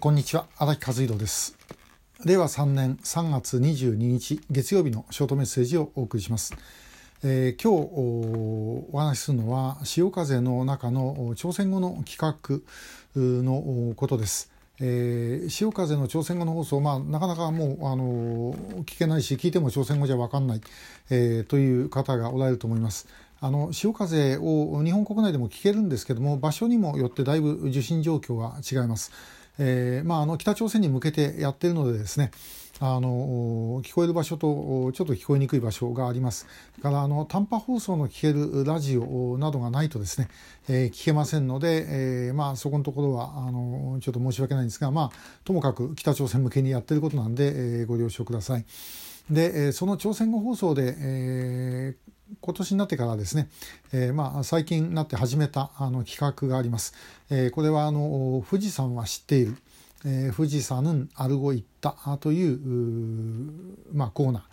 こんにちは荒木和弘です令和3年3月22日月曜日のショートメッセージをお送りします、えー、今日お話しするのは潮風の中の朝鮮語の企画のことですえー、潮風の朝鮮語の放送、まあ、なかなかもう、あの聞けないし聞いても朝鮮語じゃ分かんない、えー、という方がおられると思います。あの潮風を日本国内でも聞けるんですけども場所にもよってだいぶ受信状況は違います。えーまあ、あの北朝鮮に向けてやってるのでですねあの聞こえる場所とちょっと聞こえにくい場所がありますからあの短波放送の聞けるラジオなどがないとですね、えー、聞けませんので、えー、まあ、そこのところはあのちょっと申し訳ないんですが、まあ、ともかく北朝鮮向けにやってることなんで、えー、ご了承ください。でその朝鮮語放送で、えー、今年になってからですね、えー、まあ最近になって始めたあの企画があります。えー、これはあの富士山は知っている、えー、富士山アルゴ行ったというまあ、コーナ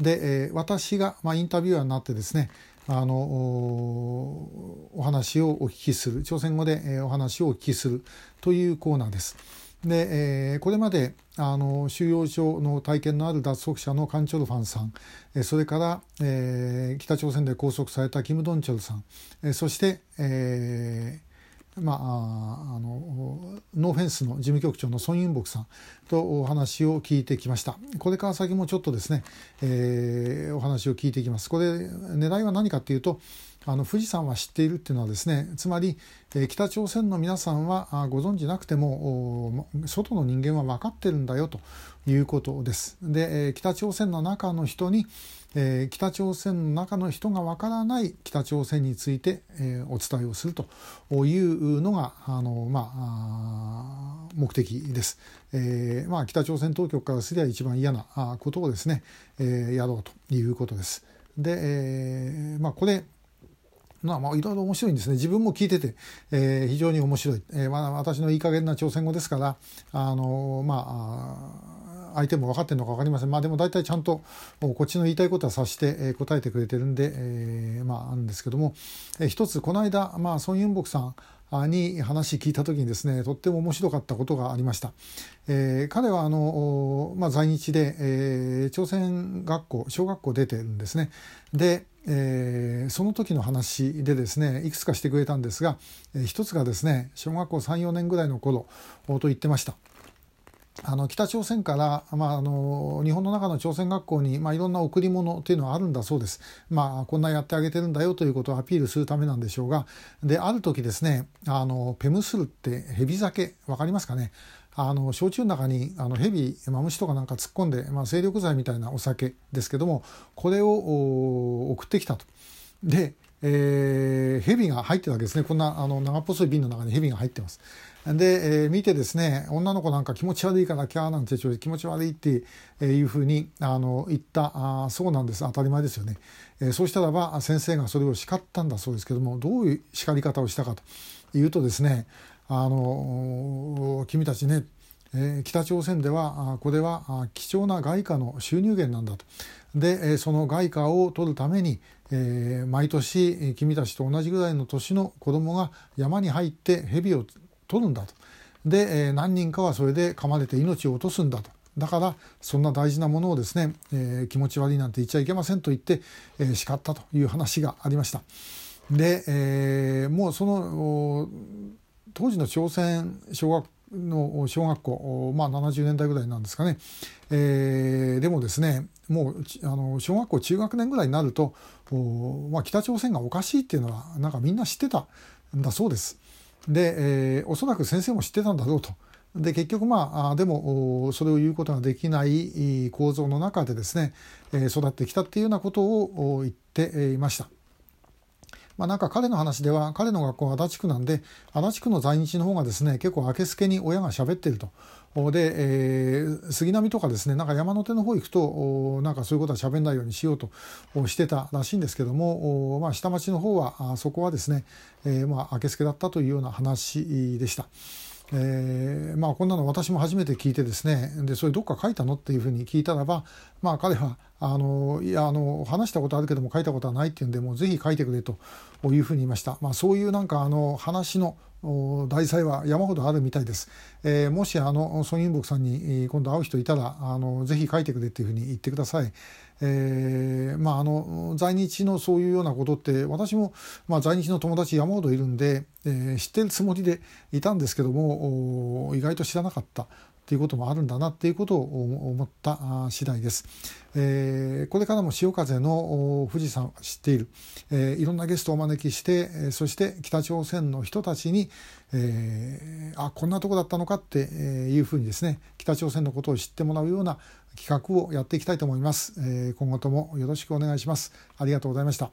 ーで、えー、私が、まあ、インタビュアーになってですねあのお話をお聞きする朝鮮語で、え、お話をお聞きするというコーナーです。で、えー、これまであの収容所の体験のある脱北者のカン・チョルファンさん、えー、それから、えー、北朝鮮で拘束されたキム・ドンチョルさん、えー、そして、えーまあ、あのノーフェンスの事務局長のソン・ユンボクさんとお話を聞いてきました。これから先もちょっとですね、えー、お話を聞いていきます。これ狙いは何かっていうとあの富士山は知っているっていうのはですねつまり、え、北朝鮮の皆さんはご存じなくても外の人間は分かってるんだよということです。で、え、北朝鮮の中の人に、え、北朝鮮の中の人が分からない北朝鮮について、え、お伝えをするというのがあの、まあ、目的です。えーまあ、北朝鮮当局からすれば一番嫌なことをですね、えー、やろうということです。で、えーまあ、これまあ、まあいろいろ面白いんですね。自分も聞いてて、えー、非常に面白い、えーまあ、私のいい加減な朝鮮語ですからあのまあ相手も分かってるのか分かりません。まあでも大体ちゃんとこっちの言いたいことは察して、えー、答えてくれてるんで、えー、まああるんですけども、えー、一つこの間、まあ、ソン・ユンボクさんに話聞いた時にですねとっても面白かったことがありました。えー、彼はあの、まあ、在日で、えー、朝鮮学校小学校出てるんですね。で、えー、その時の話でですねいくつかしてくれたんですが、えー、一つがですね小学校34年ぐらいの頃と言ってました。あの北朝鮮から、まあ、あの日本の中の朝鮮学校に、まあ、いろんな贈り物というのはあるんだそうです。まあ、こんなやってあげてるんだよということをアピールするためなんでしょうがである時ですねあのペムスルって蛇酒分かりますかね？あの焼酎の中にあの蛇マムシとかなんか突っ込んで、まあ、精力剤みたいなお酒ですけどもこれを送ってきたと。でえー、蛇が入ってるわけですねこんなあの長っぽい瓶の中に蛇が入ってます。で、えー、見てですね女の子なんか気持ち悪いからキャーなんて気持ち悪いっていうふうにあの言ったあそうなんです当たり前ですよね、えー、そうしたらば先生がそれを叱ったんだそうですけどもどういう叱り方をしたかというとですねあの君たちねえ北朝鮮ではこれは貴重な外貨の収入源なんだと。でその外貨を取るために、えー、毎年君たちと同じぐらいの年の子供が山に入って蛇を取るんだと。で、えー、何人かはそれで噛まれて命を落とすんだと。だからそんな大事なものをですね、えー、気持ち悪いなんて言っちゃいけませんと言って、えー、叱ったという話がありました。で、えー、もうその当時の朝鮮小学の小学校、まあ、70年代ぐらいなんですかね、えー、でもですねもうあの小学校中学年ぐらいになると、まあ、北朝鮮がおかしいっていうのはなんかみんな知ってたんだそうです。で、えー、おそらく先生も知ってたんだろうと。で結局まあでもそれを言うことができない構造の中でですね育ってきたっていうようなことを言っていました。まあ、なんか彼の話では彼の学校は足立区なんで足立区の在日の方がですね結構明けすけに親が喋ってると。で、えー、杉並とかですねなんか山手の方行くとなんかそういうことは喋んないようにしようとしてたらしいんですけども、まあ、下町の方はそこはですね、えー、まあ明けすけだったというような話でした。えー、まあこんなの私も初めて聞いてですねでそれどっか書いたのっていうふうに聞いたらばまあ彼はあのいやあの話したことあるけども書いたことはないっていうんでもうぜひ書いてくれというふうに言いました、まあ、そういうなんかあの話の題材は山ほどあるみたいです、えー、もしあのソン・ユンボクさんに今度会う人いたらあのぜひ書いてくれっていうふうに言ってください、えー、まああの在日のそういうようなことって私も、まあ、在日の友達山ほどいるんで、えー、知ってるつもりでいたんですけども意外と知らなかった。っていうこともあるんだなっていうことを思った次第です。えー、これからも潮風の富士山知っている、えー、いろんなゲストをお招きしてそして北朝鮮の人たちに、えー、あこんなとこだったのかっていうふうにですね北朝鮮のことを知ってもらうような企画をやっていきたいと思います。えー、今後ともよろしくお願いします。ありがとうございました。